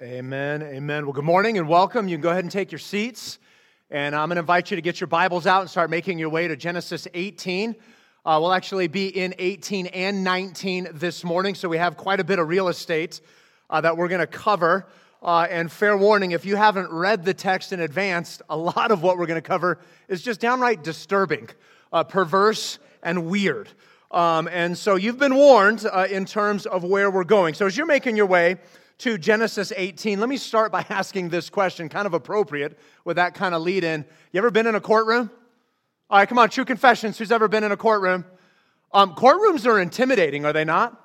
Amen. Amen. Well, good morning and welcome. You can go ahead and take your seats. And I'm going to invite you to get your Bibles out and start making your way to Genesis 18. Uh, we'll actually be in 18 and 19 this morning, so we have quite a bit of real estate uh, that we're going to cover. Uh, and fair warning, if you haven't read the text in advance, a lot of what we're going to cover is just downright disturbing, uh, perverse, and weird. Um, and so you've been warned uh, in terms of where we're going. So as you're making your way, to Genesis 18, let me start by asking this question, kind of appropriate with that kind of lead in. You ever been in a courtroom? All right, come on, true confessions. Who's ever been in a courtroom? Um, courtrooms are intimidating, are they not?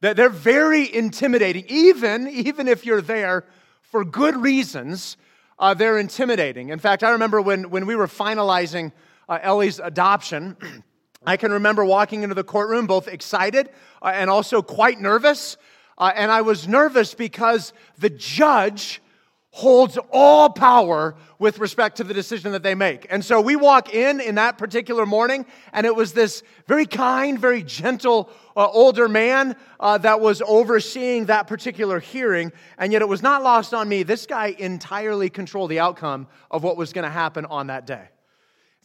They're very intimidating, even, even if you're there for good reasons. Uh, they're intimidating. In fact, I remember when, when we were finalizing uh, Ellie's adoption, I can remember walking into the courtroom both excited uh, and also quite nervous uh, and I was nervous because the judge holds all power with respect to the decision that they make. And so we walk in in that particular morning, and it was this very kind, very gentle uh, older man uh, that was overseeing that particular hearing. And yet it was not lost on me. This guy entirely controlled the outcome of what was going to happen on that day.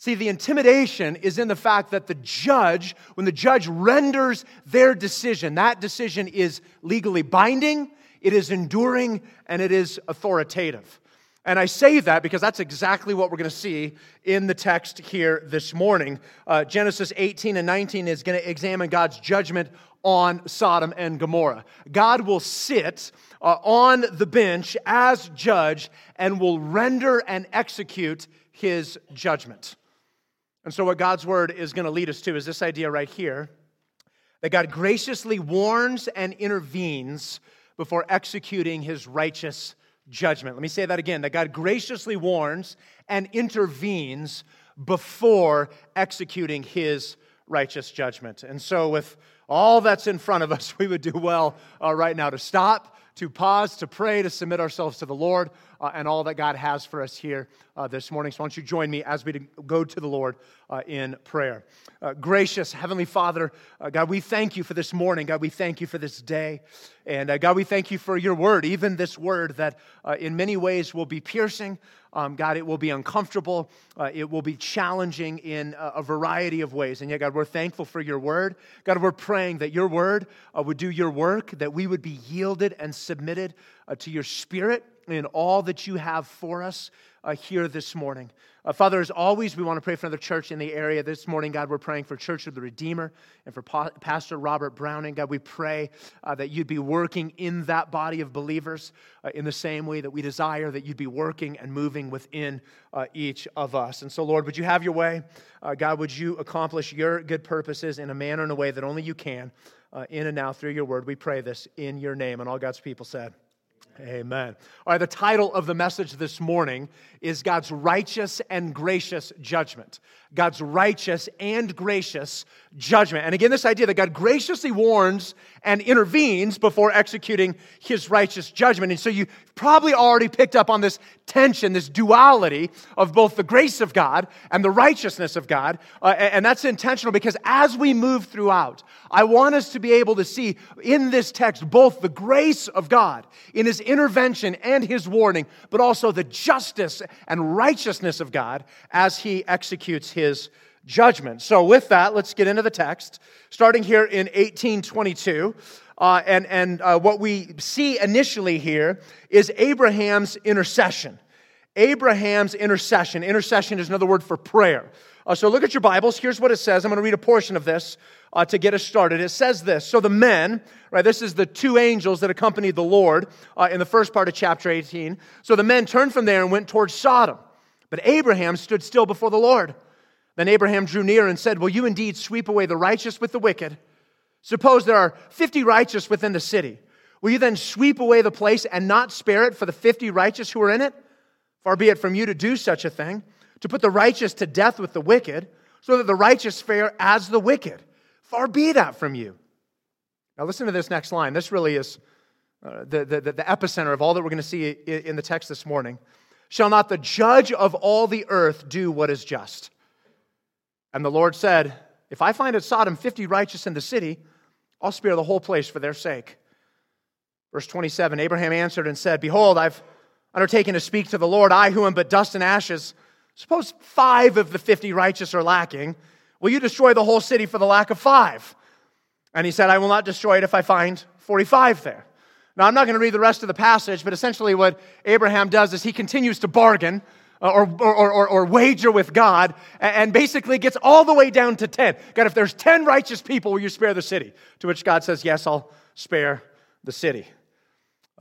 See, the intimidation is in the fact that the judge, when the judge renders their decision, that decision is legally binding, it is enduring, and it is authoritative. And I say that because that's exactly what we're going to see in the text here this morning. Uh, Genesis 18 and 19 is going to examine God's judgment on Sodom and Gomorrah. God will sit uh, on the bench as judge and will render and execute his judgment. And so, what God's word is going to lead us to is this idea right here that God graciously warns and intervenes before executing his righteous judgment. Let me say that again that God graciously warns and intervenes before executing his righteous judgment. And so, with all that's in front of us, we would do well uh, right now to stop, to pause, to pray, to submit ourselves to the Lord uh, and all that God has for us here uh, this morning. So, why don't you join me as we go to the Lord uh, in prayer? Uh, gracious Heavenly Father, uh, God, we thank you for this morning. God, we thank you for this day. And uh, God, we thank you for your word, even this word that in many ways will be piercing. Um, God, it will be uncomfortable. it will be challenging in a, a, variety of ways. And yet, God, we're thankful for your word. God, we're praying that your word would do your work, that we would be yielded and submitted to your spirit in all that you have for us uh, here this morning. Uh, Father, as always, we want to pray for another church in the area. This morning, God, we're praying for Church of the Redeemer and for pa- Pastor Robert Browning. God, we pray uh, that you'd be working in that body of believers uh, in the same way that we desire that you'd be working and moving within uh, each of us. And so, Lord, would you have your way? Uh, God, would you accomplish your good purposes in a manner and a way that only you can, in and now through your word? We pray this in your name. And all God's people said, Amen. All right, the title of the message this morning is God's righteous and gracious judgment. God's righteous and gracious judgment. And again, this idea that God graciously warns and intervenes before executing his righteous judgment. And so you probably already picked up on this tension, this duality of both the grace of God and the righteousness of God. Uh, and that's intentional because as we move throughout, I want us to be able to see in this text both the grace of God in his intervention and his warning, but also the justice and righteousness of God as he executes his judgment. So, with that, let's get into the text, starting here in 1822. Uh, and and uh, what we see initially here is Abraham's intercession. Abraham's intercession. Intercession is another word for prayer. Uh, so look at your Bibles. Here's what it says. I'm going to read a portion of this uh, to get us started. It says this So the men, right, this is the two angels that accompanied the Lord uh, in the first part of chapter 18. So the men turned from there and went towards Sodom. But Abraham stood still before the Lord. Then Abraham drew near and said, Will you indeed sweep away the righteous with the wicked? Suppose there are 50 righteous within the city. Will you then sweep away the place and not spare it for the 50 righteous who are in it? Far be it from you to do such a thing, to put the righteous to death with the wicked, so that the righteous fare as the wicked. Far be that from you. Now, listen to this next line. This really is uh, the, the, the epicenter of all that we're going to see in the text this morning. Shall not the judge of all the earth do what is just? And the Lord said, If I find at Sodom 50 righteous in the city, I'll spare the whole place for their sake. Verse 27 Abraham answered and said, Behold, I've undertaken to speak to the Lord, I who am but dust and ashes. Suppose five of the 50 righteous are lacking. Will you destroy the whole city for the lack of five? And he said, I will not destroy it if I find 45 there. Now, I'm not going to read the rest of the passage, but essentially what Abraham does is he continues to bargain uh, or, or, or, or, wager with God and basically gets all the way down to 10. God, if there's 10 righteous people, will you spare the city? To which God says, Yes, I'll spare the city.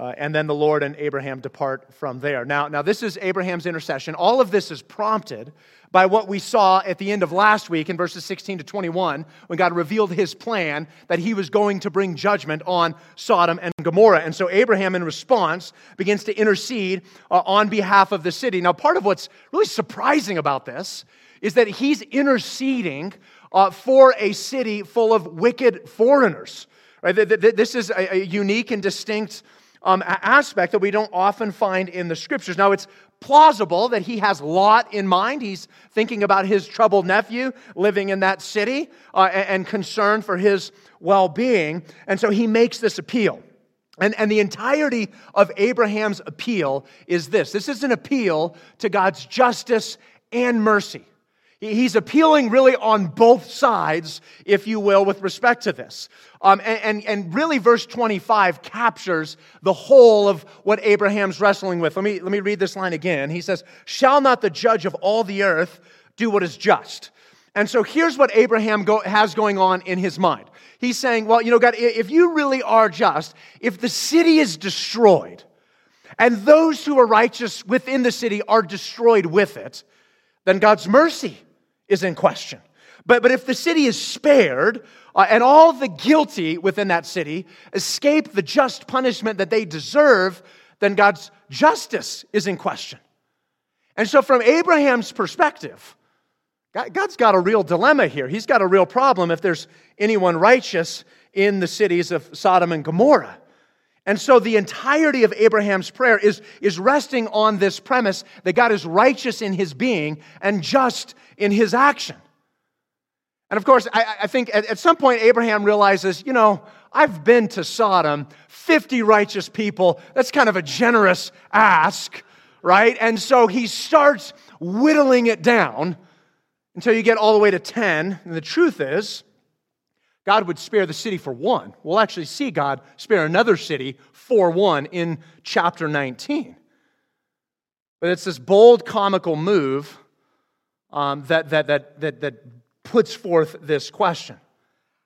Uh, and then the Lord and Abraham depart from there. Now, now, this is Abraham's intercession. All of this is prompted by what we saw at the end of last week in verses 16 to 21, when God revealed his plan that he was going to bring judgment on Sodom and Gomorrah. And so Abraham, in response, begins to intercede uh, on behalf of the city. Now, part of what's really surprising about this is that he's interceding uh, for a city full of wicked foreigners. Right? This is a unique and distinct um, aspect that we don't often find in the scriptures. Now, it's plausible that he has Lot in mind. He's thinking about his troubled nephew living in that city uh, and, and concern for his well being. And so he makes this appeal. And, and the entirety of Abraham's appeal is this this is an appeal to God's justice and mercy. He's appealing really on both sides, if you will, with respect to this. Um, and, and, and, really, verse 25 captures the whole of what Abraham's wrestling with. Let me, let me read this line again. He says, Shall not the judge of all the earth do what is just? And so here's what Abraham go, has going on in his mind. He's saying, Well, you know, God, if you really are just, if the city is destroyed, and those who are righteous within the city are destroyed with it, then God's mercy is in question. But, but if the city is spared, uh, and all the guilty within that city escape the just punishment that they deserve, then God's justice is in question. And so, from Abraham's perspective, God's got a real dilemma here. He's got a real problem if there's anyone righteous in the cities of Sodom and Gomorrah. And so the entirety of Abraham's prayer is, is resting on this premise that God is righteous in his being and just in his action. And of course, I, I think at, at some point Abraham realizes, you know, I've been to Sodom, 50 righteous people. That's kind of a generous ask, right? And so he starts whittling it down until you get all the way to 10. And the truth is, God would spare the city for one. We'll actually see God spare another city for one in chapter 19. But it's this bold, comical move um, that, that, that, that, that puts forth this question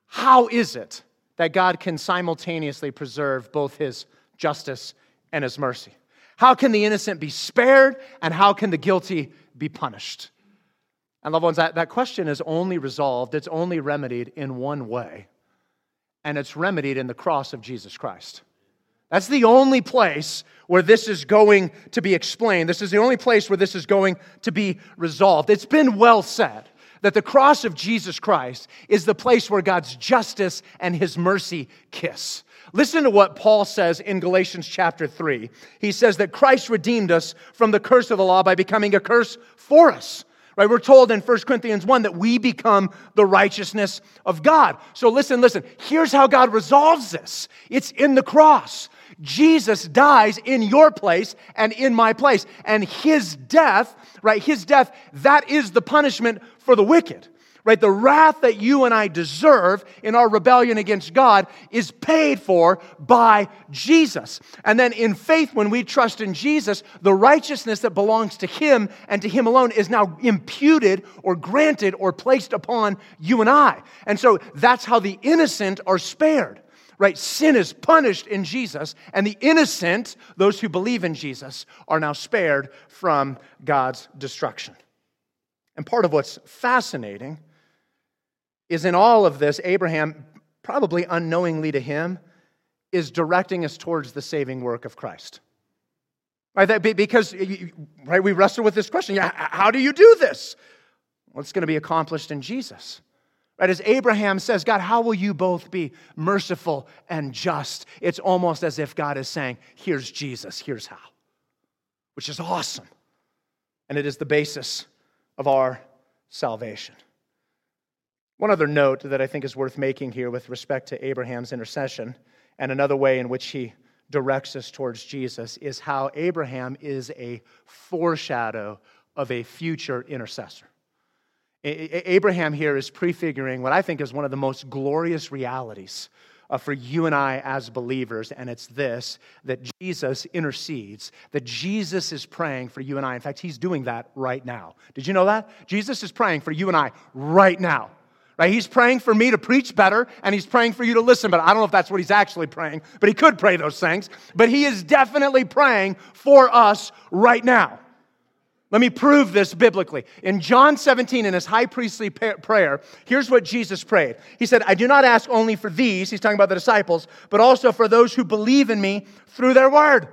How is it that God can simultaneously preserve both his justice and his mercy? How can the innocent be spared, and how can the guilty be punished? And, loved ones, that, that question is only resolved, it's only remedied in one way, and it's remedied in the cross of Jesus Christ. That's the only place where this is going to be explained. This is the only place where this is going to be resolved. It's been well said that the cross of Jesus Christ is the place where God's justice and his mercy kiss. Listen to what Paul says in Galatians chapter 3. He says that Christ redeemed us from the curse of the law by becoming a curse for us. Right? We're told in 1 Corinthians 1 that we become the righteousness of God. So listen, listen. Here's how God resolves this. It's in the cross. Jesus dies in your place and in my place. And his death, right? His death, that is the punishment for the wicked right? The wrath that you and I deserve in our rebellion against God is paid for by Jesus. And then in faith, when we trust in Jesus, the righteousness that belongs to Him and to Him alone is now imputed or granted or placed upon you and I. And so that's how the innocent are spared. Right? Sin is punished in Jesus, and the innocent, those who believe in Jesus, are now spared from God's destruction. And part of what's fascinating is in all of this, Abraham, probably unknowingly to him, is directing us towards the saving work of Christ. Right? That, because right, we wrestle with this question yeah, how do you do this? Well, it's going to be accomplished in Jesus. Right? As Abraham says, God, how will you both be merciful and just? It's almost as if God is saying, here's Jesus, here's how, which is awesome. And it is the basis of our salvation. One other note that I think is worth making here with respect to Abraham's intercession and another way in which he directs us towards Jesus is how Abraham is a foreshadow of a future intercessor. Abraham here is prefiguring what I think is one of the most glorious realities uh, for you and I as believers, and it's this that Jesus intercedes, that Jesus is praying for you and I. In fact, he's doing that right now. Did you know that? Jesus is praying for you and I right now. Right? He's praying for me to preach better, and he's praying for you to listen better. I don't know if that's what he's actually praying, but he could pray those things. But he is definitely praying for us right now. Let me prove this biblically. In John 17, in his high priestly prayer, here's what Jesus prayed. He said, I do not ask only for these, he's talking about the disciples, but also for those who believe in me through their word.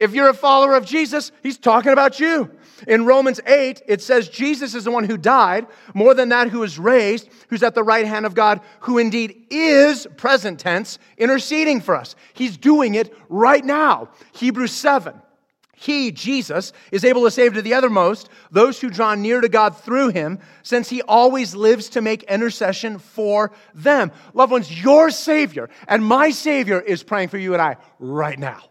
If you're a follower of Jesus, he's talking about you. In Romans 8, it says Jesus is the one who died, more than that, who is raised, who's at the right hand of God, who indeed is, present tense, interceding for us. He's doing it right now. Hebrews 7. He, Jesus, is able to save to the uttermost those who draw near to God through him, since he always lives to make intercession for them. Loved ones, your Savior and my Savior is praying for you and I right now.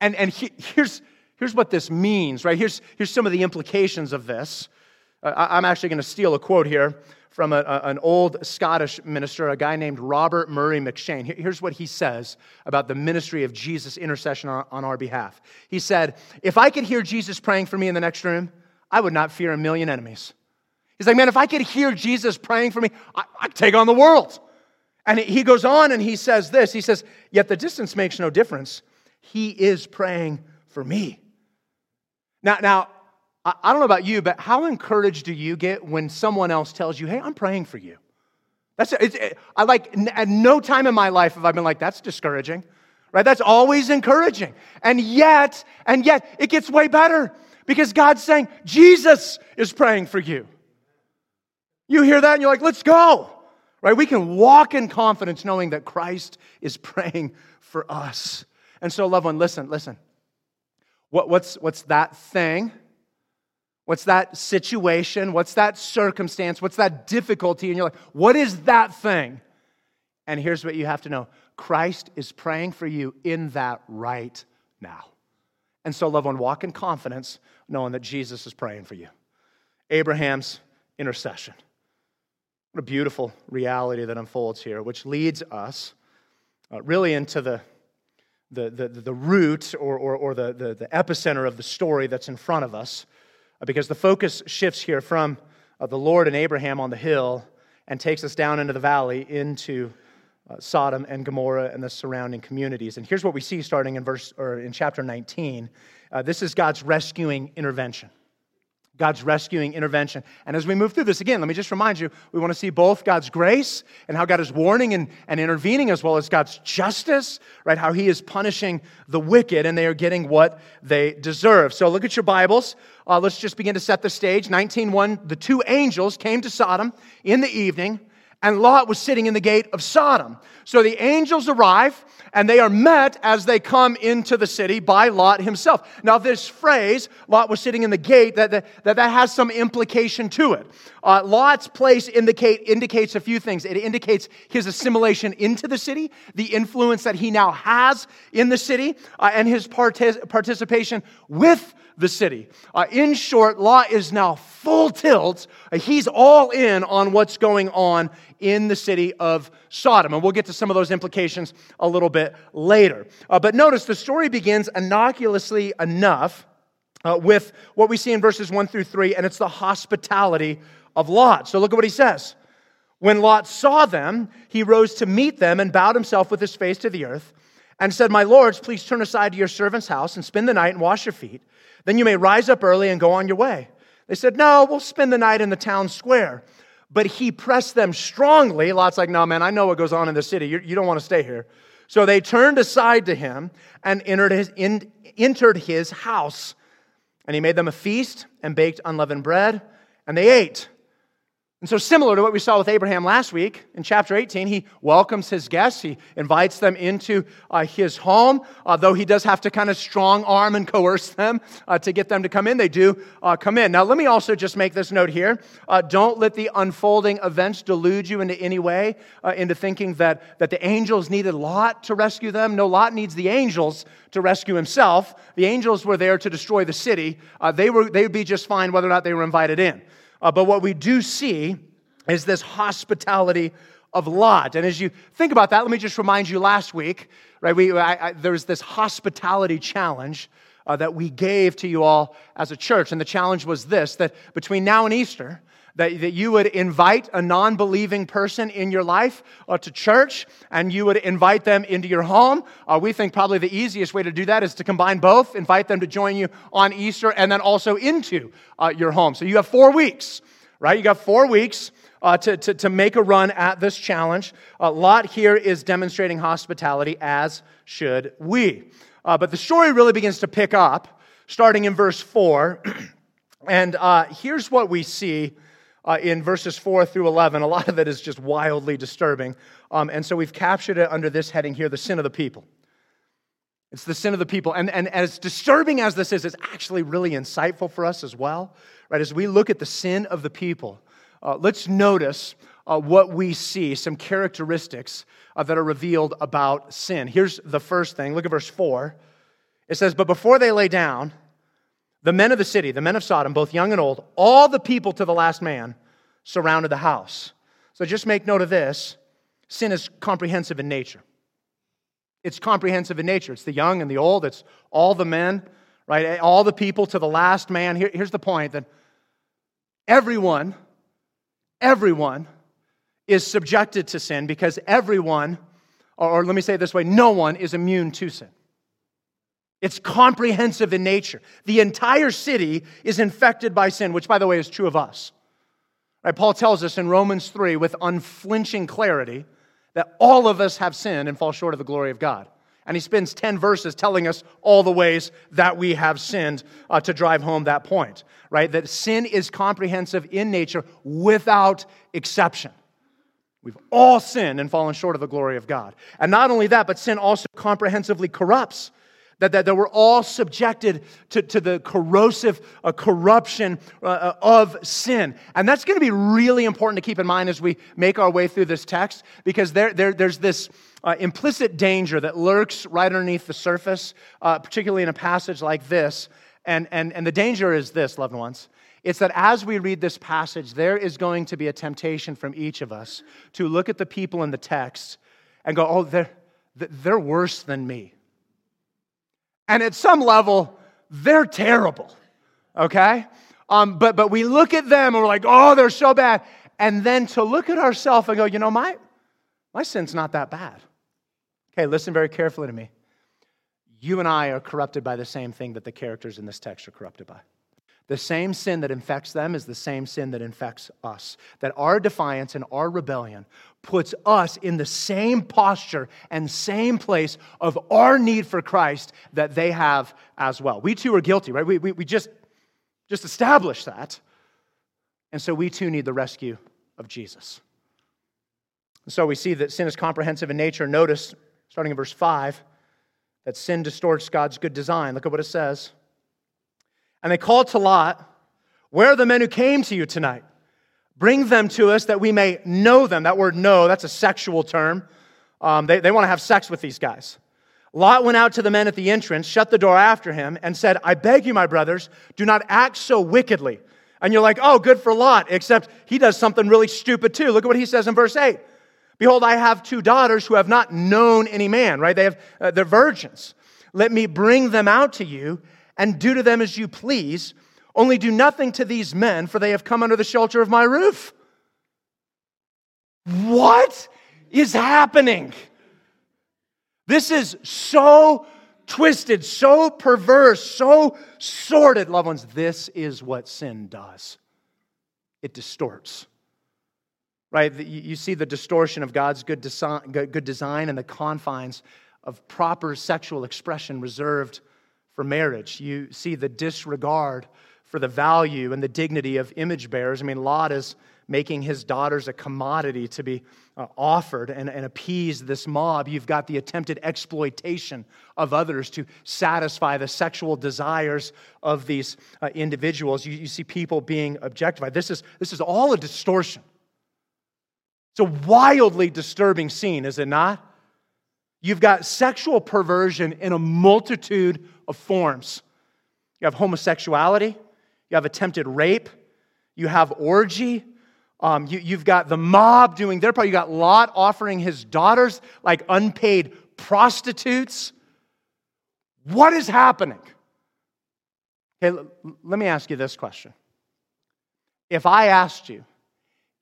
And, and he, here's, here's what this means, right? Here's, here's some of the implications of this. Uh, I'm actually going to steal a quote here from a, a, an old Scottish minister, a guy named Robert Murray M'Cheyne. Here's what he says about the ministry of Jesus' intercession on, on our behalf. He said, If I could hear Jesus praying for me in the next room, I would not fear a million enemies. He's like, Man, if I could hear Jesus praying for me, I, I'd take on the world. And he goes on and he says this He says, Yet the distance makes no difference. He is praying for me. Now, now I don't know about you, but how encouraged do you get when someone else tells you, hey, I'm praying for you? That's, it's, it, I like, at no time in my life have I been like, that's discouraging, right? That's always encouraging. And yet, and yet, it gets way better because God's saying, Jesus is praying for you. You hear that and you're like, let's go, right? We can walk in confidence knowing that Christ is praying for us. And so, loved one, listen, listen. What, what's, what's that thing? What's that situation? What's that circumstance? What's that difficulty? And you're like, what is that thing? And here's what you have to know Christ is praying for you in that right now. And so, loved one, walk in confidence knowing that Jesus is praying for you. Abraham's intercession. What a beautiful reality that unfolds here, which leads us uh, really into the, the, the, the root or, or, or the, the, the epicenter of the story that's in front of us uh, because the focus shifts here from uh, the Lord and Abraham on the hill and takes us down into the valley into uh, Sodom and Gomorrah and the surrounding communities. And here's what we see starting in verse or in chapter 19. Uh, this is God's rescuing intervention. God's rescuing intervention. And as we move through this, again, let me just remind you we want to see both God's grace and how God is warning and, and intervening, as well as God's justice, right? How He is punishing the wicked and they are getting what they deserve. So look at your Bibles. Uh, let's just begin to set the stage. 19.1 The two angels came to Sodom in the evening, and Lot was sitting in the gate of Sodom. So the angels arrive and they are met as they come into the city by Lot himself. Now, this phrase, Lot was sitting in the gate, that, that, that has some implication to it. Uh, Lot's place indicate, indicates a few things. It indicates his assimilation into the city, the influence that he now has in the city, uh, and his partic- participation with the city. Uh, in short, Lot is now full tilt. Uh, he's all in on what's going on in the city of Sodom. And we'll get to some of those implications a little bit later. Uh, but notice the story begins innocuously enough uh, with what we see in verses 1 through 3, and it's the hospitality of Lot. So look at what he says. When Lot saw them, he rose to meet them and bowed himself with his face to the earth and said, My lords, please turn aside to your servant's house and spend the night and wash your feet. Then you may rise up early and go on your way. They said, No, we'll spend the night in the town square. But he pressed them strongly. Lot's like, No, man, I know what goes on in the city. You, you don't want to stay here. So they turned aside to him and entered his, in, entered his house. And he made them a feast and baked unleavened bread, and they ate. And so, similar to what we saw with Abraham last week in chapter 18, he welcomes his guests. He invites them into uh, his home, uh, though he does have to kind of strong arm and coerce them uh, to get them to come in. They do uh, come in. Now, let me also just make this note here. Uh, don't let the unfolding events delude you into any way uh, into thinking that, that the angels needed Lot to rescue them. No, Lot needs the angels to rescue himself. The angels were there to destroy the city. they, would be just fine whether or not they were invited in. Uh, but what we do see is this hospitality of Lot. And as you think about that, let me just remind you last week, right? We, I, I, there was this hospitality challenge uh, that we gave to you all as a church. And the challenge was this that between now and Easter, that, that you would invite a non believing person in your life uh, to church and you would invite them into your home. Uh, we think probably the easiest way to do that is to combine both, invite them to join you on Easter and then also into uh, your home. So you have four weeks, right? You got four weeks. Uh, to, to, to, make a run at this challenge. Uh, Lot here is demonstrating hospitality, as should we. Uh, but the story really begins to pick up starting in verse 4. and uh, here's what we see uh, in verses 4 through 11. A lot of it is just wildly disturbing. Um, and so we've captured it under this heading here the sin of the people. It's the sin of the people. And, and as disturbing as this is, it's actually really insightful for us as well. Right? As we look at the sin of the people, uh, let's notice uh, what we see, some characteristics uh, that are revealed about sin. Here's the first thing. Look at verse 4. It says, But before they lay down, the men of the city, the men of Sodom, both young and old, all the people to the last man surrounded the house. So just make note of this sin is comprehensive in nature. It's comprehensive in nature. It's the young and the old, it's all the men, right? All the people to the last man. Here, here's the point that everyone, everyone is subjected to sin because everyone, or, or let me say it this way, no one is immune to sin. It's comprehensive in nature. The entire city is infected by sin, which, by the way, is true of us. Right? Paul tells us in Romans 3 with unflinching clarity that all of us have sinned and fall short of the glory of God. And he spends 10 verses telling us all the ways that we have sinned uh, to drive home that point, right? That sin is comprehensive in nature without exception. We've all sinned and fallen short of the glory of God. And not only that, but sin also comprehensively corrupts that, that, that we're all subjected to, to the corrosive uh, corruption uh, uh, of sin. And that's going to be really important to keep in mind as we make our way through this text because there, there, there's this uh, implicit danger that lurks right underneath the surface, uh, particularly in a passage like this. And, and, and the danger is this, loved ones. It's that as we read this passage, there is going to be a temptation from each of us to look at the people in the text and go, oh, they're, they're worse than me. And at some level, they're terrible, okay? Um, but, but we look at them and we're like, oh, they're so bad. And then to look at ourselves and go, you know, my, my sin's not that bad. Okay, listen very carefully to me. You and I are corrupted by the same thing that the characters in this text are corrupted by. The same sin that infects them is the same sin that infects us. That our defiance and our rebellion puts us in the same posture and same place of our need for Christ that they have as well. We too are guilty, right? We, we, we just, just established that. And so we too need the rescue of Jesus. So we see that sin is comprehensive in nature. Notice, starting in verse 5, that sin distorts God's good design. Look at what it says. And they called to Lot, Where are the men who came to you tonight? Bring them to us that we may know them. That word know, that's a sexual term. Um, they, they want to have sex with these guys. Lot went out to the men at the entrance, shut the door after him, and said, I beg you, my brothers, do not act so wickedly. And you're like, oh, good for Lot, except he does something really stupid too. Look at what he says in verse 8. Behold, I have two daughters who have not known any man, right? They have, uh, they're virgins. Let me bring them out to you and do to them as you please. Only do nothing to these men, for they have come under the shelter of my roof. What is happening? This is so twisted, so perverse, so sordid, loved ones. This is what sin does it distorts. Right? You see the distortion of God's good design, and the confines of proper sexual expression reserved for marriage. You see the disregard for the value and the dignity of image bearers. I mean, Lot is making his daughters a commodity to be uh, offered and, and appease this mob. You've got the attempted exploitation of others to satisfy the sexual desires of these uh, individuals. You, you see people being objectified. This is, this is all a distortion. It's a wildly disturbing scene, is it not? You've got sexual perversion in a multitude of forms. You have homosexuality, you have attempted rape, you have orgy, um, you, you've got the mob doing their part. You got Lot offering his daughters like unpaid prostitutes. What is happening? Okay, l- let me ask you this question. If I asked you,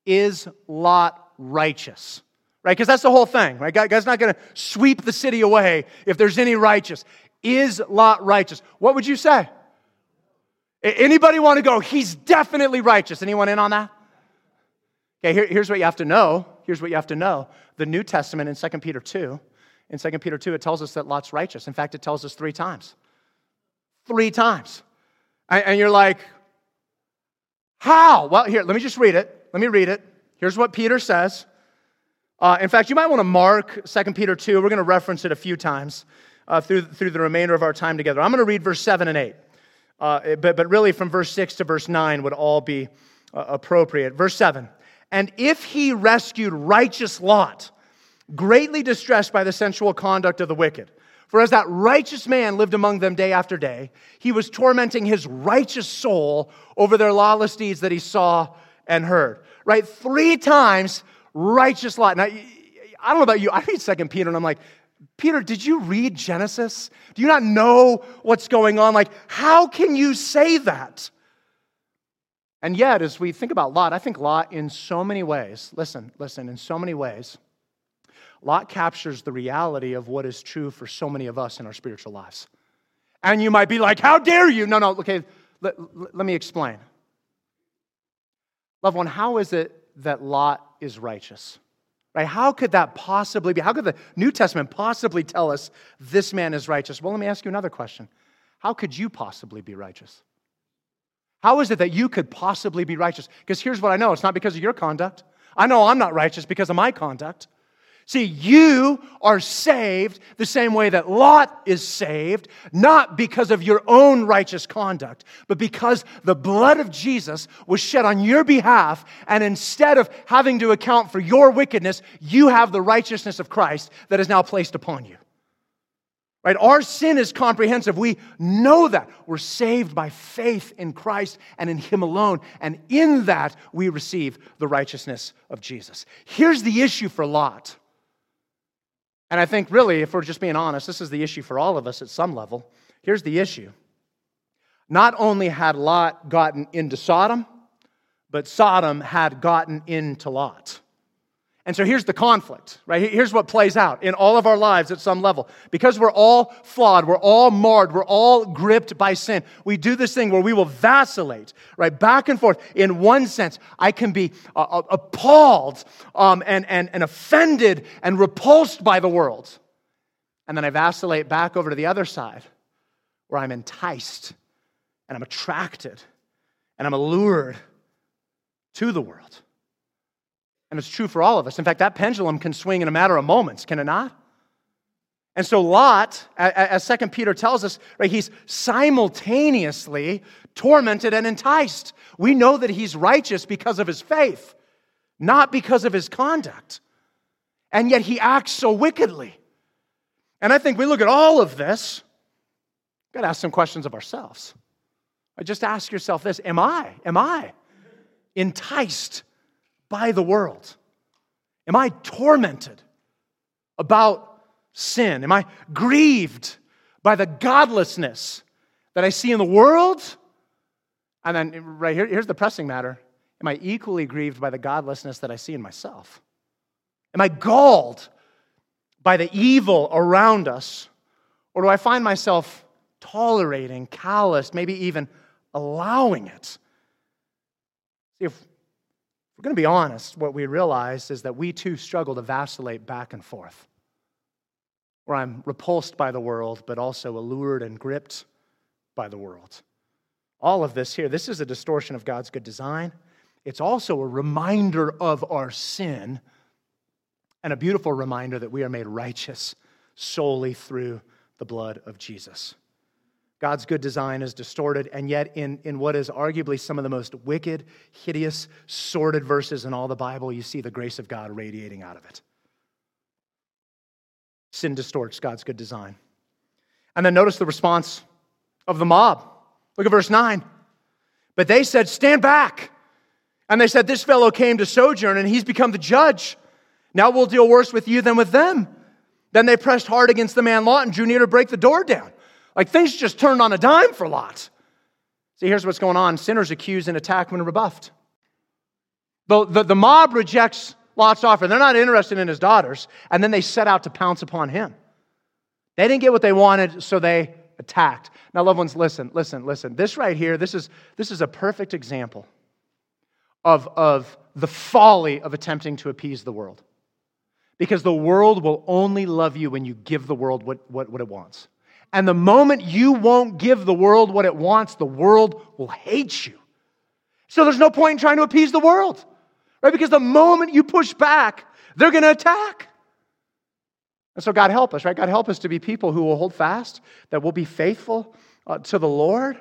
is Lot righteous? Right? Because that's the whole thing, right? God's not going to sweep the city away if there's any righteous. Is Lot righteous? What would you say? Anybody want to go, he's definitely righteous? Anyone in on that? Okay, here, here's what you have to know. Here's what you have to know. The New Testament in 2 Peter 2, in 2 Peter 2, it tells us that Lot's righteous. In fact, it tells us three times. Three times. And, you're like, how? Well, here, let me just read it. Let me read it. Here's what Peter says. Uh, in fact, you might want to mark 2 Peter 2. We're going to reference it a few times uh, through, through the remainder of our time together. I'm going to read verse 7 and 8. Uh, but, but really, from verse 6 to verse 9 would all be uh, appropriate. Verse 7 And if he rescued righteous Lot, greatly distressed by the sensual conduct of the wicked, for as that righteous man lived among them day after day, he was tormenting his righteous soul over their lawless deeds that he saw and heard. Right? Three times, righteous Lot. Now, I don't know about you. I read Second Peter and I'm like, Peter, did you read Genesis? Do you not know what's going on? Like, how can you say that? And yet, as we think about Lot, I think Lot, in so many ways, listen, listen, in so many ways, Lot captures the reality of what is true for so many of us in our spiritual lives. And you might be like, how dare you? No, no, okay, let, let me explain. Loved one, how is it that Lot is righteous? Right? How could that possibly be? How could the New Testament possibly tell us this man is righteous? Well, let me ask you another question. How could you possibly be righteous? How is it that you could possibly be righteous? Because here's what I know it's not because of your conduct. I know I'm not righteous because of my conduct. See, you are saved the same way that Lot is saved, not because of your own righteous conduct, but because the blood of Jesus was shed on your behalf, and instead of having to account for your wickedness, you have the righteousness of Christ that is now placed upon you. Right? Our sin is comprehensive. We know that. We're saved by faith in Christ and in Him alone. And in that, we receive the righteousness of Jesus. Here's the issue for Lot. And I think, really, if we're just being honest, this is the issue for all of us at some level. Here's the issue not only had Lot gotten into Sodom, but Sodom had gotten into Lot. And so here's the conflict, right? Here's what plays out in all of our lives at some level. Because we're all flawed, we're all marred, we're all gripped by sin. We do this thing where we will vacillate, right? Back and forth. In one sense, I can be uh, uh, appalled um, and, and, and offended and repulsed by the world. And then I vacillate back over to the other side where I'm enticed and I'm attracted and I'm allured to the world. And it's true for all of us. In fact, that pendulum can swing in a matter of moments, can it not? And so Lot, as Second Peter tells us, right, he's simultaneously tormented and enticed. We know that he's righteous because of his faith, not because of his conduct. And yet he acts so wickedly. And I think we look at all of this, got to ask some questions of ourselves. Just ask yourself this Am I, am I enticed by the world? Am I tormented about sin? Am I grieved by the godlessness that I see in the world? And then, right here, here's the pressing matter Am I equally grieved by the godlessness that I see in myself? Am I galled by the evil around us? Or do I find myself tolerating, calloused, maybe even allowing it? See, if we're going to be honest, what we realize is that we too struggle to vacillate back and forth, where I'm repulsed by the world, but also allured and gripped by the world. all of this here, this is a distortion of God's good design. It's also a reminder of our sin and a beautiful reminder that we are made righteous solely through the blood of Jesus. God's good design is distorted, and yet, in, in what is arguably some of the most wicked, hideous, sordid verses in all the Bible, you see the grace of God radiating out of it. Sin distorts God's good design. And then notice the response of the mob. Look at verse 9. But they said, Stand back. And they said, This fellow came to sojourn, and he's become the judge. Now we'll deal worse with you than with them. Then they pressed hard against the man Lot and drew near to break the door down. Like things just turned on a dime for Lot. See, here's what's going on sinners accuse and attack when rebuffed. The, the, the mob rejects Lot's offer. They're not interested in his daughters, and then they set out to pounce upon him. They didn't get what they wanted, so they attacked. Now, loved ones, listen, listen, listen. This right here, this is, this is a perfect example of, of the folly of attempting to appease the world. Because the world will only love you when you give the world what, what, what it wants. And the moment you won't give the world what it wants, the world will hate you. So there's no point in trying to appease the world, right? Because the moment you push back, they're going to attack. And so, God help us, right? God help us to be people who will hold fast, that will be faithful uh, to the Lord.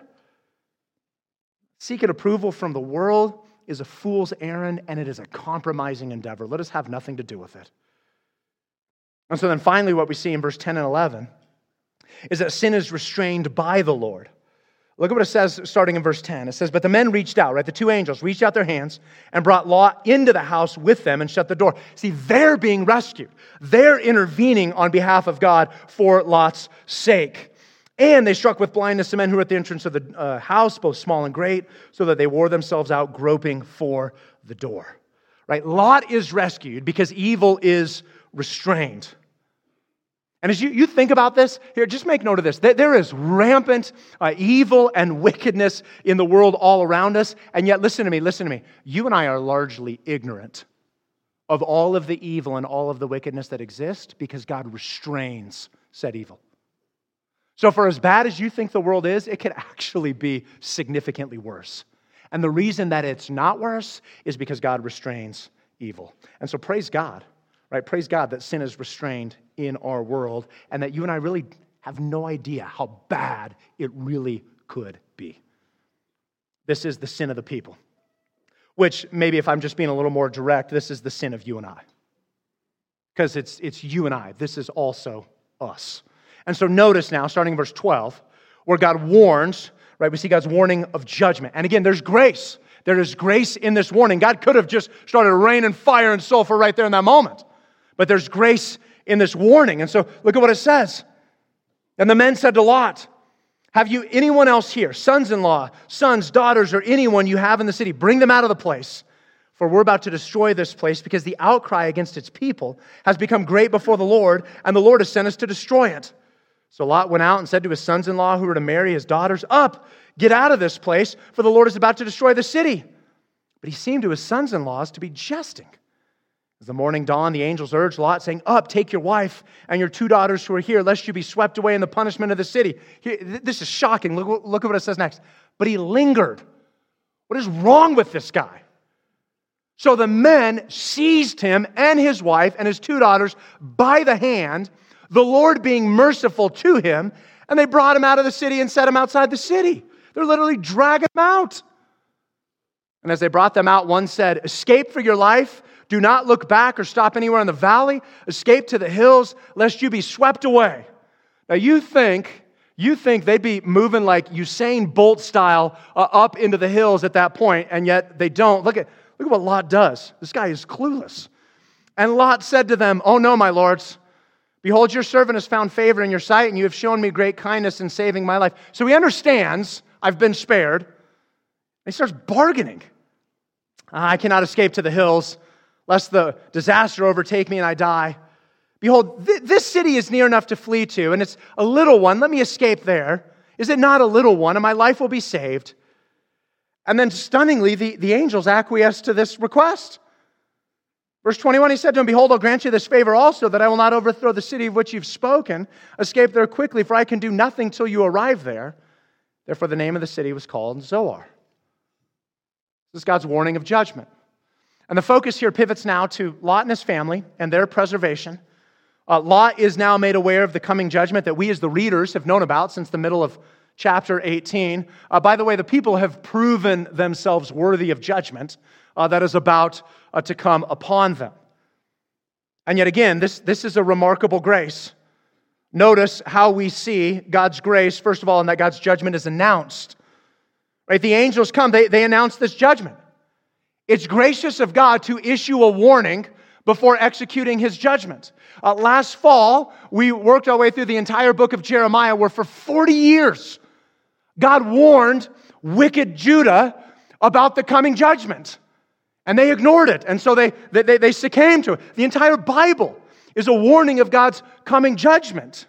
Seeking approval from the world is a fool's errand and it is a compromising endeavor. Let us have nothing to do with it. And so, then finally, what we see in verse 10 and 11 is that sin is restrained by the Lord. Look at what it says starting in verse 10. It says, But the men reached out, right? The two angels reached out their hands and brought Lot into the house with them and shut the door. See, they're being rescued. They're intervening on behalf of God for Lot's sake. And they struck with blindness the men who were at the entrance of the uh, house, both small and great, so that they wore themselves out, groping for the door. Right? Lot is rescued because evil is restrained. And as you, you think about this, here, just make note of this. There is rampant uh, evil and wickedness in the world all around us. And yet, listen to me, listen to me. You and I are largely ignorant of all of the evil and all of the wickedness that exists because God restrains said evil. So, for as bad as you think the world is, it could actually be significantly worse. And the reason that it's not worse is because God restrains evil. And so, praise God right? Praise God that sin is restrained in our world and that you and I really have no idea how bad it really could be. This is the sin of the people, which maybe if I'm just being a little more direct, this is the sin of you and I. Because it's, it's you and I. This is also us. And so notice now, starting in verse 12, where God warns, right? We see God's warning of judgment. And again, there's grace. There is grace in this warning. God could have just started rain and fire and sulfur right there in that moment. But there's grace in this warning. And so look at what it says. And the men said to Lot, Have you anyone else here, sons in law, sons, daughters, or anyone you have in the city? Bring them out of the place. For we're about to destroy this place because the outcry against its people has become great before the Lord, and the Lord has sent us to destroy it. So Lot went out and said to his sons in law who were to marry his daughters, Up, get out of this place, for the Lord is about to destroy the city. But he seemed to his sons in laws to be jesting. As the morning dawned, the angels urged Lot, saying, Up, take your wife and your two daughters who are here, lest you be swept away in the punishment of the city. This is shocking. Look, look at what it says next. But he lingered. What is wrong with this guy? So the men seized him and his wife and his two daughters by the hand, the Lord being merciful to him, and they brought him out of the city and set him outside the city. They're literally dragging him out. And as they brought them out, one said, Escape for your life do not look back or stop anywhere in the valley. Escape to the hills, lest you be swept away. Now, you think, you think they'd be moving like Usain Bolt style uh, up into the hills at that point, and yet they don't. Look at, look at what Lot does. This guy is clueless. And Lot said to them, Oh, no, my lords. Behold, your servant has found favor in your sight, and you have shown me great kindness in saving my life. So he understands I've been spared. He starts bargaining. I cannot escape to the hills lest the disaster overtake me and I die. Behold, th- this city is near enough to flee to, and it's a little one. Let me escape there. Is it not a little one, and my life will be saved? And then stunningly, the, the angels acquiesce to this request. Verse 21, he said to him, Behold, I'll grant you this favor also, that I will not overthrow the city of which you've spoken. Escape there quickly, for I can do nothing till you arrive there. Therefore, the name of the city was called Zoar. This is God's warning of judgment. And the focus here pivots now to Lot and his family and their preservation. Uh, Lot is now made aware of the coming judgment that we, as the readers, have known about since the middle of chapter 18. Uh, by the way, the people have proven themselves worthy of judgment uh, that is about uh, to come upon them. And yet again, this, this is a remarkable grace. Notice how we see God's grace, first of all, in that God's judgment is announced. Right? The angels come, they, they announce this judgment. It's gracious of God to issue a warning before executing his judgment. Uh, last fall, we worked our way through the entire book of Jeremiah, where for 40 years, God warned wicked Judah about the coming judgment. And they ignored it. And so they, they, they succumbed to it. The entire Bible is a warning of God's coming judgment.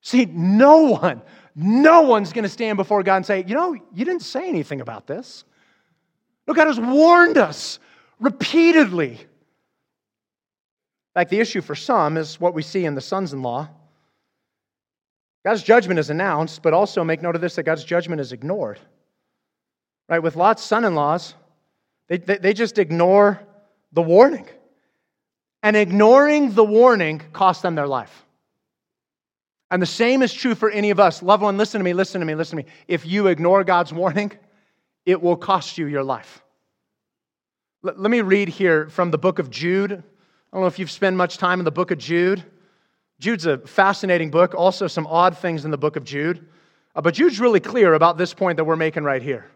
See, no one, no one's going to stand before God and say, you know, you didn't say anything about this. No, God has warned us repeatedly. In fact, the issue for some is what we see in the sons in law. God's judgment is announced, but also make note of this that God's judgment is ignored. Right? With Lot's son in laws, they, they, they just ignore the warning. And ignoring the warning cost them their life. And the same is true for any of us. Loved one, listen to me, listen to me, listen to me. If you ignore God's warning, it will cost you your life. Let, let me read here from the book of Jude. I don't know if you've spent much time in the book of Jude. Jude's a fascinating book, also some odd things in the book of Jude. Uh, but Jude's really clear about this point that we're making right here.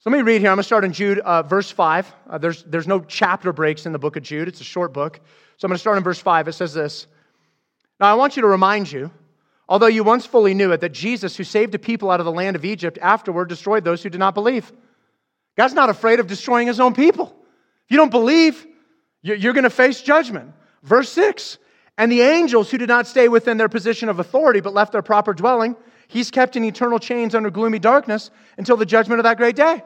So let me read here. I'm going to start in Jude, uh, verse 5. Uh, there's, there's no chapter breaks in the book of Jude, it's a short book. So I'm going to start in verse 5. It says this Now I want you to remind you, although you once fully knew it, that Jesus, who saved a people out of the land of Egypt, afterward destroyed those who did not believe. God's not afraid of destroying his own people. If you don't believe, you're going to face judgment. Verse 6 And the angels who did not stay within their position of authority but left their proper dwelling, He's kept in eternal chains under gloomy darkness until the judgment of that great day.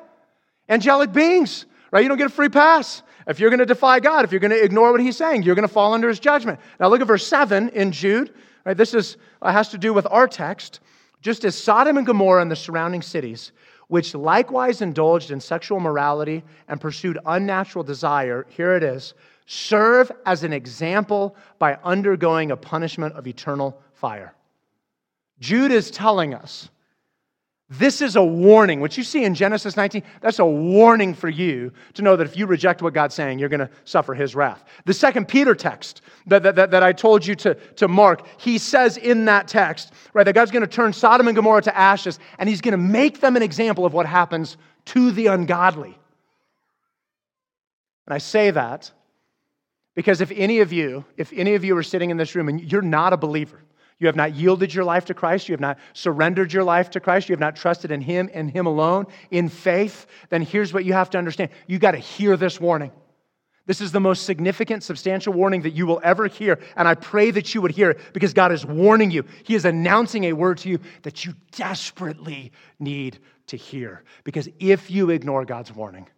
Angelic beings, right? You don't get a free pass. If you're going to defy God, if you're going to ignore what he's saying, you're going to fall under his judgment. Now look at verse 7 in Jude. Right? This is, uh, has to do with our text. Just as Sodom and Gomorrah and the surrounding cities, which likewise indulged in sexual morality and pursued unnatural desire, here it is, serve as an example by undergoing a punishment of eternal fire. Jude is telling us this is a warning. What you see in Genesis 19, that's a warning for you to know that if you reject what God's saying, you're going to suffer his wrath. The second Peter text that, that, that, I told you to, to mark, he says in that text, right, that God's going to turn Sodom and Gomorrah to ashes and he's going to make them an example of what happens to the ungodly. And I say that because if any of you, if any of you are sitting in this room and you're not a believer, you have not yielded your life to Christ, you have not surrendered your life to Christ, you have not trusted in Him and Him alone in faith, then here's what you have to understand. You got to hear this warning. This is the most significant, substantial warning that you will ever hear. And I pray that you would hear it because God is warning you. He is announcing a word to you that you desperately need to hear. Because if you ignore God's warning,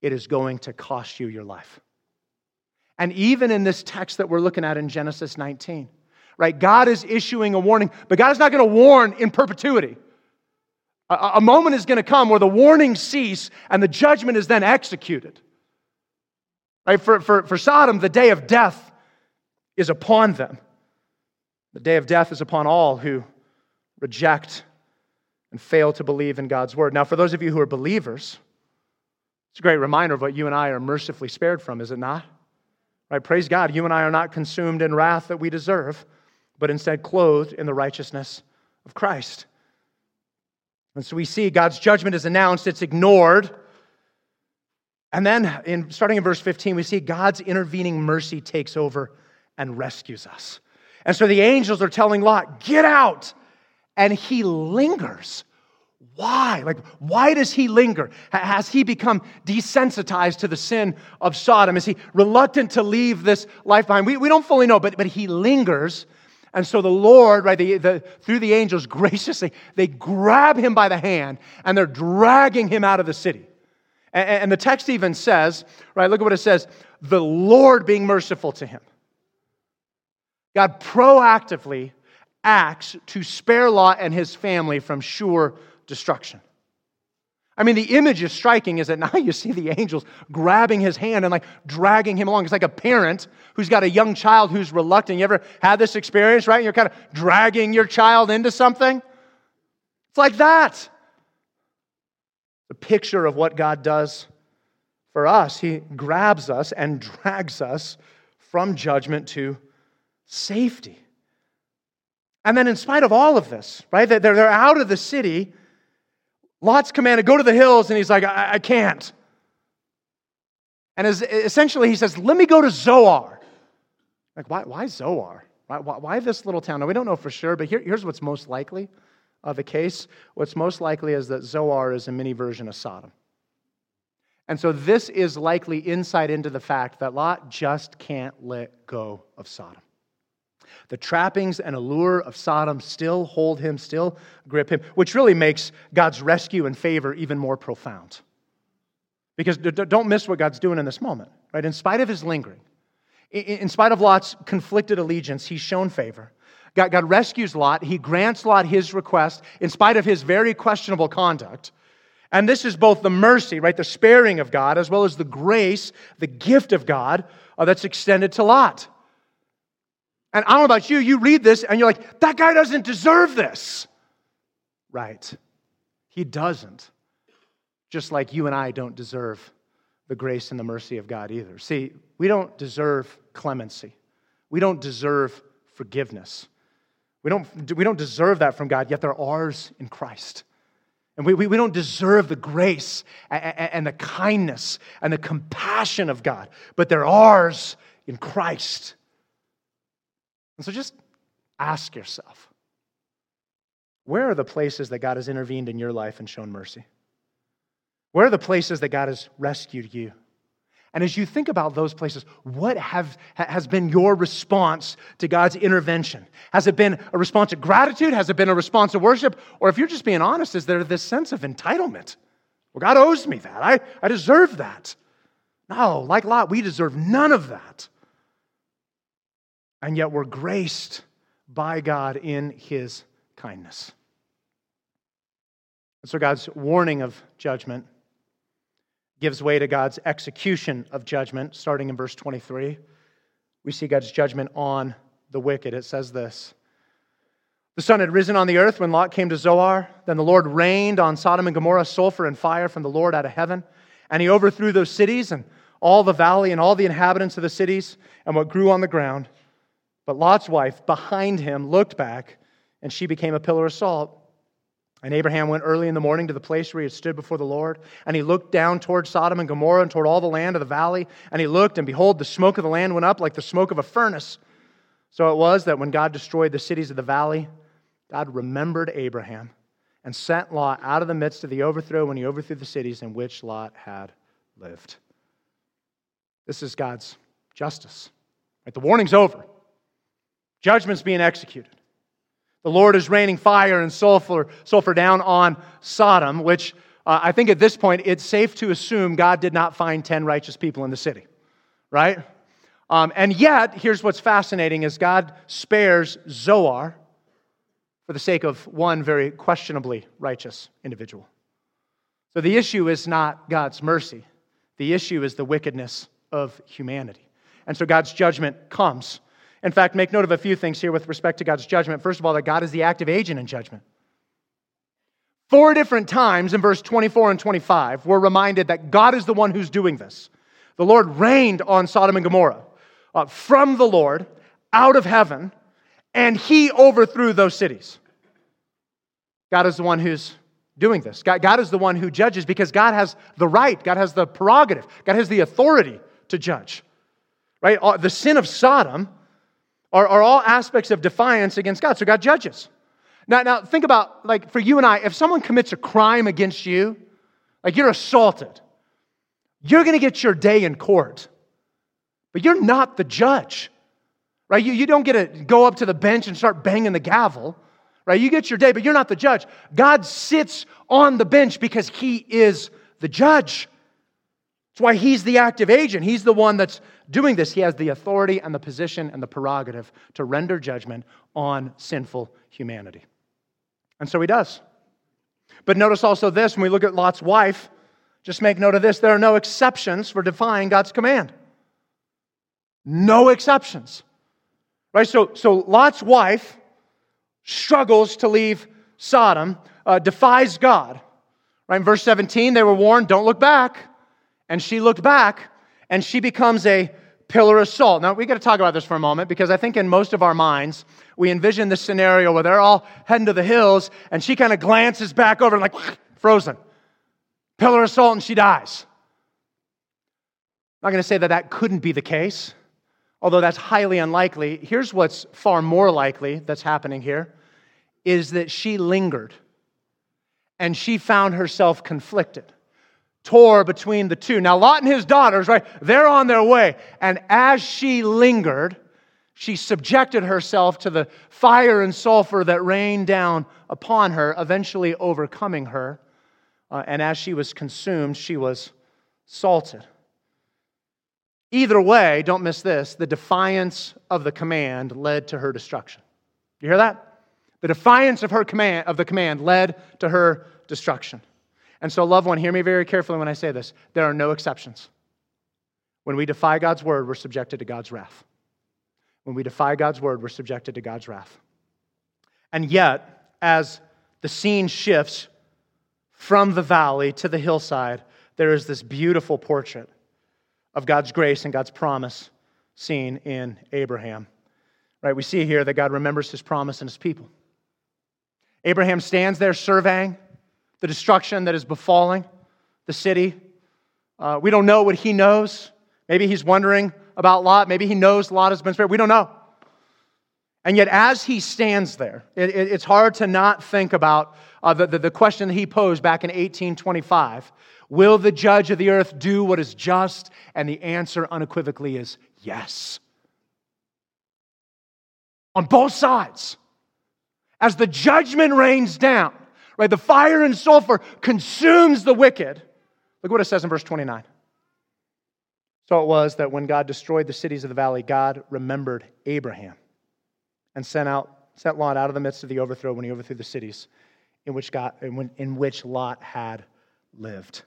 it is going to cost you your life. And even in this text that we're looking at in Genesis 19, right? God is issuing a warning, but God is not going to warn in perpetuity. A, a moment is going to come where the warnings cease and the judgment is then executed. Right? For, for, for Sodom, the day of death is upon them. The day of death is upon all who reject and fail to believe in God's word. Now, for those of you who are believers, it's a great reminder of what you and I are mercifully spared from, is it not? Right? Praise God, you and I are not consumed in wrath that we deserve but instead clothed in the righteousness of Christ. And so we see God's judgment is announced, it's ignored. And then, in, starting in verse 15, we see God's intervening mercy takes over and rescues us. And so the angels are telling Lot, Get out! And he lingers. Why? Like, why does he linger? Has he become desensitized to the sin of Sodom? Is he reluctant to leave this life behind? We, we don't fully know, but, but he lingers and so the Lord, right, the, the, through the angels, graciously, they grab him by the hand and they're dragging him out of the city. And, and the text even says, right, look at what it says the Lord being merciful to him. God proactively acts to spare Lot and his family from sure destruction. I mean, the image is striking is that now you see the angels grabbing his hand and like dragging him along. It's like a parent who's got a young child who's reluctant. You ever had this experience, right? You're kind of dragging your child into something. It's like that. The picture of what God does for us. He grabs us and drags us from judgment to safety. And then, in spite of all of this, right, they're, they're out of the city. Lot's commanded, go to the hills, and he's like, I, I can't. And as, essentially, he says, Let me go to Zoar. Like, why, why Zoar? Why, why, why, this little town? Now, we don't know for sure, but here, here's what's most likely of the case. What's most likely is that Zoar is a mini version of Sodom. And so, this is likely insight into the fact that Lot just can't let go of Sodom. The trappings and allure of Sodom still hold him, still grip him, which really makes God's rescue and favor even more profound. Because don't miss what God's doing in this moment, right? In spite of his lingering, in spite of Lot's conflicted allegiance, he's shown favor. God, rescues Lot. He grants Lot his request in spite of his very questionable conduct. And this is both the mercy, right, the sparing of God, as well as the grace, the gift of God uh, that's extended to Lot. And I don't know about you, you read this and you're like, that guy doesn't deserve this. Right. He doesn't. Just like you and I don't deserve the grace and the mercy of God either. See, we don't deserve clemency, we don't deserve forgiveness. We don't, we don't deserve that from God, yet they're ours in Christ. And we, we, we don't deserve the grace and, and the kindness and the compassion of God, but they're ours in Christ. And so just ask yourself where are the places that God has intervened in your life and shown mercy? Where are the places that God has rescued you? And as you think about those places, what have, has been your response to God's intervention? Has it been a response of gratitude? Has it been a response of worship? Or if you're just being honest, is there this sense of entitlement? Well, God owes me that. I, I deserve that. No, like Lot, we deserve none of that and yet we're graced by God in his kindness. And so God's warning of judgment gives way to God's execution of judgment, starting in verse 23. We see God's judgment on the wicked. It says this The sun had risen on the earth when Lot came to Zoar. Then the Lord rained on Sodom and Gomorrah sulfur and fire from the Lord out of heaven. And he overthrew those cities and all the valley and all the inhabitants of the cities and what grew on the ground. But Lot's wife, behind him, looked back, and she became a pillar of salt. And Abraham went early in the morning to the place where he had stood before the Lord. And he looked down toward Sodom and Gomorrah and toward all the land of the valley. And he looked, and behold, the smoke of the land went up like the smoke of a furnace. So it was that when God destroyed the cities of the valley, God remembered Abraham and sent Lot out of the midst of the overthrow when he overthrew the cities in which Lot had lived. This is God's justice. Right? The warning's over. Judgment's being executed. The Lord is raining fire and sulfur, sulfur down on Sodom, which uh, I think at this point it's safe to assume God did not find 10 righteous people in the city, right? Um, and yet, here's what's fascinating is God spares Zoar for the sake of one very questionably righteous individual. So the issue is not God's mercy. The issue is the wickedness of humanity. And so God's judgment comes in fact, make note of a few things here with respect to God's judgment. First of all, that God is the active agent in judgment. Four different times in verse 24 and 25, we're reminded that God is the one who's doing this. The Lord rained on Sodom and Gomorrah uh, from the Lord out of heaven, and he overthrew those cities. God is the one who's doing this. God, God is the one who judges because God has the right, God has the prerogative, God has the authority to judge. Right? Uh, the sin of Sodom are, are all aspects of defiance against God. So God judges. Now, now, think about, like, for you and I, if someone commits a crime against you, like you're assaulted, you're going to get your day in court, but you're not the judge, right? You, you don't get to go up to the bench and start banging the gavel, right? You get your day, but you're not the judge. God sits on the bench because he is the judge. That's why he's the active agent. He's the one that's doing this. He has the authority and the position and the prerogative to render judgment on sinful humanity. And so he does. But notice also this when we look at Lot's wife, just make note of this there are no exceptions for defying God's command. No exceptions. Right? So, so Lot's wife struggles to leave Sodom, uh, defies God. Right? In verse 17, they were warned, don't look back. And she looked back, and she becomes a pillar of salt. Now, we got to talk about this for a moment because I think in most of our minds, we envision this scenario where they're all heading to the hills, and she kind of glances back over and, like, frozen. Pillar of salt, and she dies. I'm not going to say that that couldn't be the case although that's highly unlikely, here's what's far more likely that's happening here is that she lingered and she found herself conflicted, tore between the two. Now, Lot and his daughters, right, they're on their way. And as she lingered, she subjected herself to the fire and sulfur that rained down upon her, eventually overcoming her. Uh, and as she was consumed, she was salted. Either way, don't miss this the defiance of the command led to her destruction. You hear that? The defiance of her command of the command led to her destruction. And so, loved one, hear me very carefully when I say this. There are no exceptions. When we defy God's word, we're subjected to God's wrath. When we defy God's word, we're subjected to God's wrath. And yet, as the scene shifts from the valley to the hillside, there is this beautiful portrait of God's grace and God's promise seen in Abraham. Right? We see here that God remembers his promise and his people. Abraham stands there surveying the destruction that is befalling the city. Uh, we don't know what he knows. Maybe he's wondering about Lot. Maybe he knows Lot has been spared. We don't know. And yet, as he stands there, it, it, it's hard to not think about uh, the, the, the question that he posed back in 1825 Will the judge of the earth do what is just? And the answer unequivocally is yes. On both sides. As the judgment rains down, right, the fire and sulfur consumes the wicked. Look what it says in verse 29. So it was that when God destroyed the cities of the valley, God remembered Abraham and sent out sent Lot out of the midst of the overthrow when he overthrew the cities in which, God, in which Lot had lived.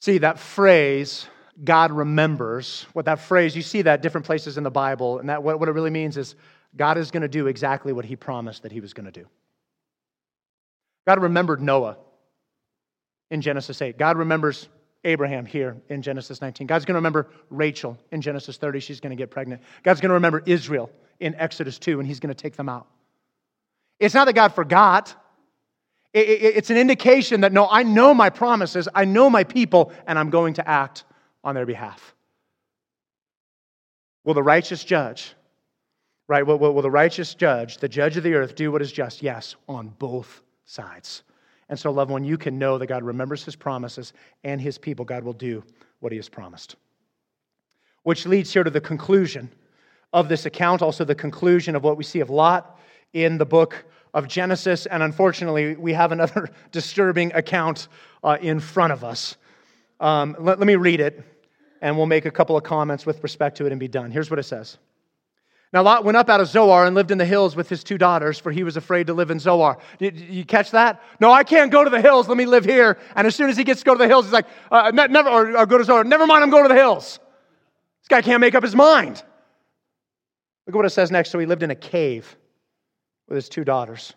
See, that phrase, God remembers, what that phrase, you see that different places in the Bible, and that what, what it really means is God is going to do exactly what he promised that he was going to do. God remembered Noah in Genesis 8. God remembers Abraham here in Genesis 19. God's going to remember Rachel in Genesis 30. She's going to get pregnant. God's going to remember Israel in Exodus 2, and he's going to take them out. It's not that God forgot, it's an indication that no, I know my promises, I know my people, and I'm going to act on their behalf. Will the righteous judge, right? Will, will, will, the righteous judge, the judge of the earth, do what is just? Yes, on both sides. And so, loved one, you can know that God remembers his promises and his people. God will do what he has promised. Which leads here to the conclusion of this account, also the conclusion of what we see of Lot in the book of Genesis, and unfortunately, we have another disturbing account uh, in front of us. Um, let, let me read it, and we'll make a couple of comments with respect to it and be done. Here's what it says. Now, Lot went up out of Zoar and lived in the hills with his two daughters, for he was afraid to live in Zoar. Did you catch that? No, I can't go to the hills. Let me live here. And as soon as he gets to go to the hills, he's like, uh, never, or, or go to Zoar. Never mind, I'm going to the hills. This guy can't make up his mind. Look at what it says next. So he lived in a cave with his two daughters.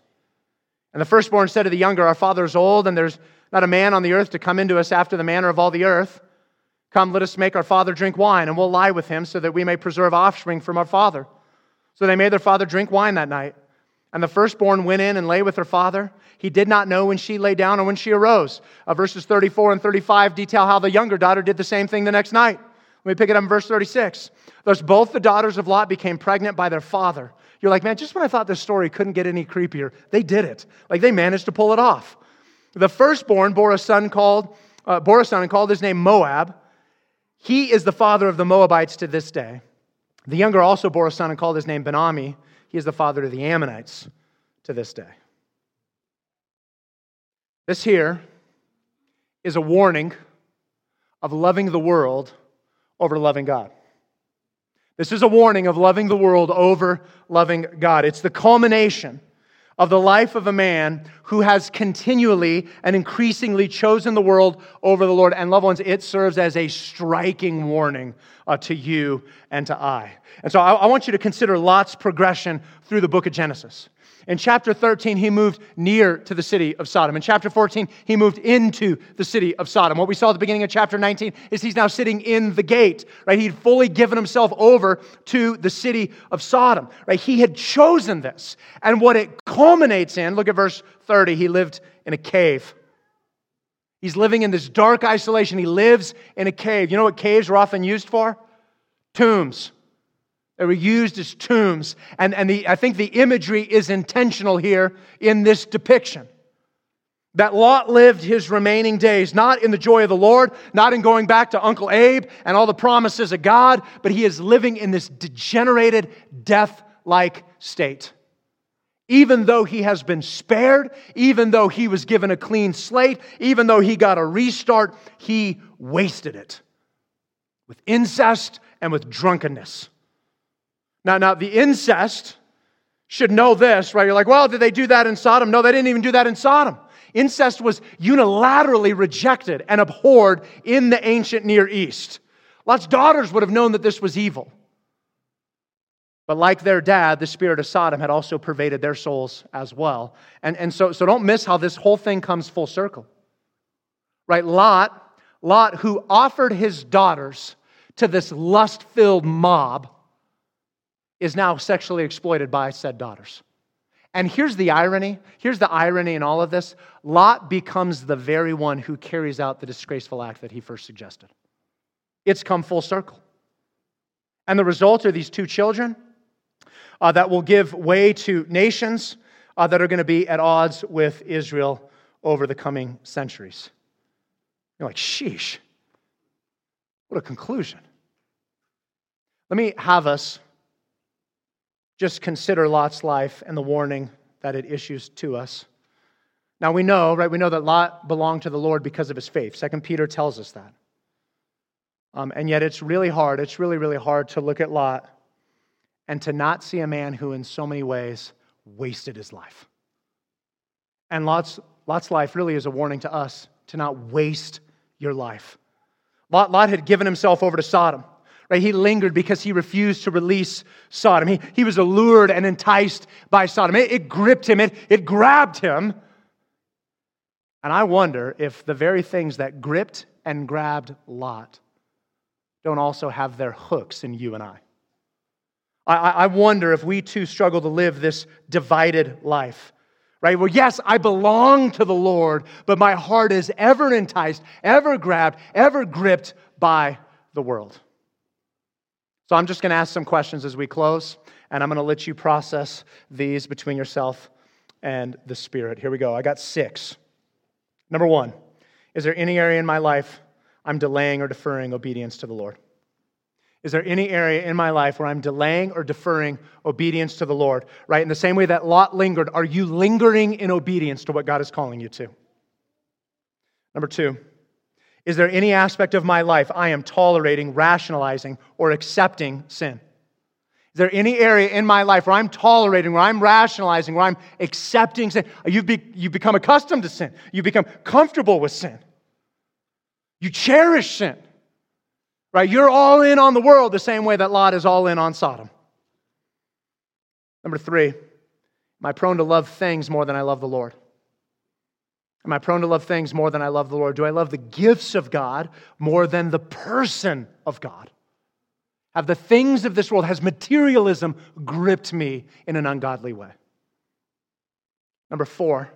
And the firstborn said to the younger, Our father is old, and there's not a man on the earth to come into us after the manner of all the earth. Come, let us make our father drink wine, and we'll lie with him so that we may preserve offspring from our father. So they made their father drink wine that night. And the firstborn went in and lay with her father. He did not know when she lay down or when she arose. Uh, verses 34 and 35 detail how the younger daughter did the same thing the next night. Let me pick it up in verse 36. Thus, both the daughters of Lot became pregnant by their father. You're like, man, just when I thought this story couldn't get any creepier, they did it. Like they managed to pull it off. The firstborn bore a son called, uh, bore a son and called his name Moab. He is the father of the Moabites to this day. The younger also bore a son and called his name Ben-ammi. He is the father of the Ammonites to this day. This here is a warning of loving the world over loving God. This is a warning of loving the world over loving God. It's the culmination of the life of a man who has continually and increasingly chosen the world over the Lord. And loved ones, it serves as a striking warning uh, to you and to I. And so I, I want you to consider Lot's progression through the book of Genesis. In chapter 13, he moved near to the city of Sodom. In chapter 14, he moved into the city of Sodom. What we saw at the beginning of chapter 19 is he's now sitting in the gate, right? He'd fully given himself over to the city of Sodom, right? He had chosen this. And what it culminates in, look at verse 30, he lived in a cave. He's living in this dark isolation. He lives in a cave. You know what caves were often used for? Tombs. They were used as tombs. And, and the, I think the imagery is intentional here in this depiction. That Lot lived his remaining days not in the joy of the Lord, not in going back to Uncle Abe and all the promises of God, but he is living in this degenerated, death like state. Even though he has been spared, even though he was given a clean slate, even though he got a restart, he wasted it with incest and with drunkenness. Now, now the incest should know this, right? You're like, well, did they do that in Sodom? No, they didn't even do that in Sodom. Incest was unilaterally rejected and abhorred in the ancient Near East. Lot's daughters would have known that this was evil. But like their dad, the spirit of Sodom had also pervaded their souls as well. And, and so, so don't miss how this whole thing comes full circle. Right? Lot, Lot, who offered his daughters to this lust filled mob, is now sexually exploited by said daughters. And here's the irony. Here's the irony in all of this. Lot becomes the very one who carries out the disgraceful act that he first suggested. It's come full circle. And the result are these two children uh, that will give way to nations uh, that are going to be at odds with Israel over the coming centuries. You're like, sheesh. What a conclusion. Let me have us just consider Lot's life and the warning that it issues to us. Now we know, right? We know that Lot belonged to the Lord because of his faith. Second Peter tells us that. Um, and yet it's really hard. It's really, really hard to look at Lot and to not see a man who, in so many ways, wasted his life. And Lot's, Lot's life really is a warning to us to not waste your life. Lot, Lot had given himself over to Sodom. Right? He lingered because he refused to release Sodom. He, he was allured and enticed by Sodom. It, it gripped him, it, it grabbed him. And I wonder if the very things that gripped and grabbed Lot don't also have their hooks in you and I. I, I wonder if we too struggle to live this divided life right? Well, yes, I belong to the Lord, but my heart is ever enticed, ever grabbed, ever gripped by the world. So I'm just going to ask some questions as we close, and I'm going to let you process these between yourself and the Spirit. Here we go. I got six. Number one, is there any area in my life I'm delaying or deferring obedience to the Lord? Is there any area in my life where I'm delaying or deferring obedience to the Lord? Right? In the same way that Lot lingered, are you lingering in obedience to what God is calling you to? Number two, is there any aspect of my life I am tolerating, rationalizing, or accepting sin? Is there any area in my life where I'm tolerating, where I'm rationalizing, where I'm accepting sin? You've, be, you've become accustomed to sin. You become comfortable with sin. You cherish sin. Right? You're all in on the world the same way that Lot is all in on Sodom. Number three, am I prone to love things more than I love the Lord? Am I prone to love things more than I love the Lord? Do I love the gifts of God more than the person of God? Have the things of this world, has materialism gripped me in an ungodly way? Number four,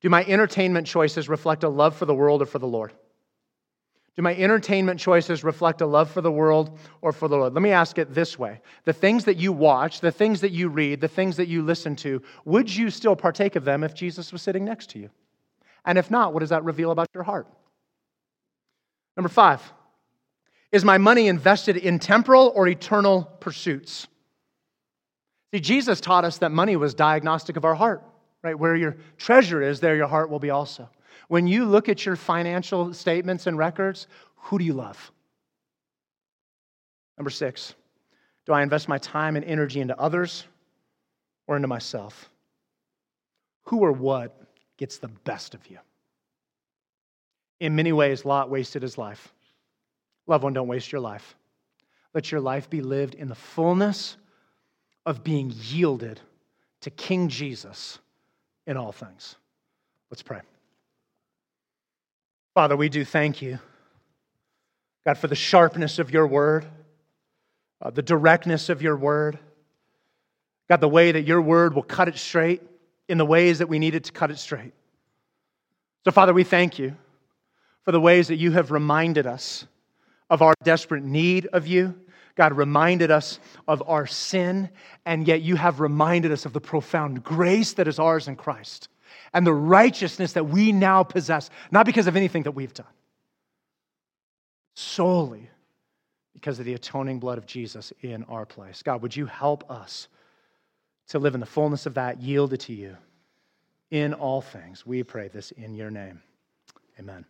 do my entertainment choices reflect a love for the world or for the Lord? Do my entertainment choices reflect a love for the world or for the Lord? Let me ask it this way The things that you watch, the things that you read, the things that you listen to, would you still partake of them if Jesus was sitting next to you? And if not, what does that reveal about your heart? Number five, is my money invested in temporal or eternal pursuits? See, Jesus taught us that money was diagnostic of our heart, right? Where your treasure is, there your heart will be also. When you look at your financial statements and records, Who do you love? Number six, do I invest my time and energy into others or into myself? Who or what gets the best of you? In many ways, Lot wasted his life. Loved one, don't waste your life. Let your life be lived in the fullness of being yielded to King Jesus in all things. Let's pray. Father, we do thank you, God, for the sharpness of your word, uh, the directness of your word. God, the way that your word will cut it straight in the ways that we needed to cut it straight. So, Father, we thank you for the ways that you have reminded us of our desperate need of you. God reminded us of our sin, and yet you have reminded us of the profound grace that is ours in Christ and the righteousness that we now possess, not because of anything that we've done, solely because of the atoning blood of Jesus in our place. God, would you help us to live in the fullness of that, yielded to you in all things? We pray this in your name. Amen.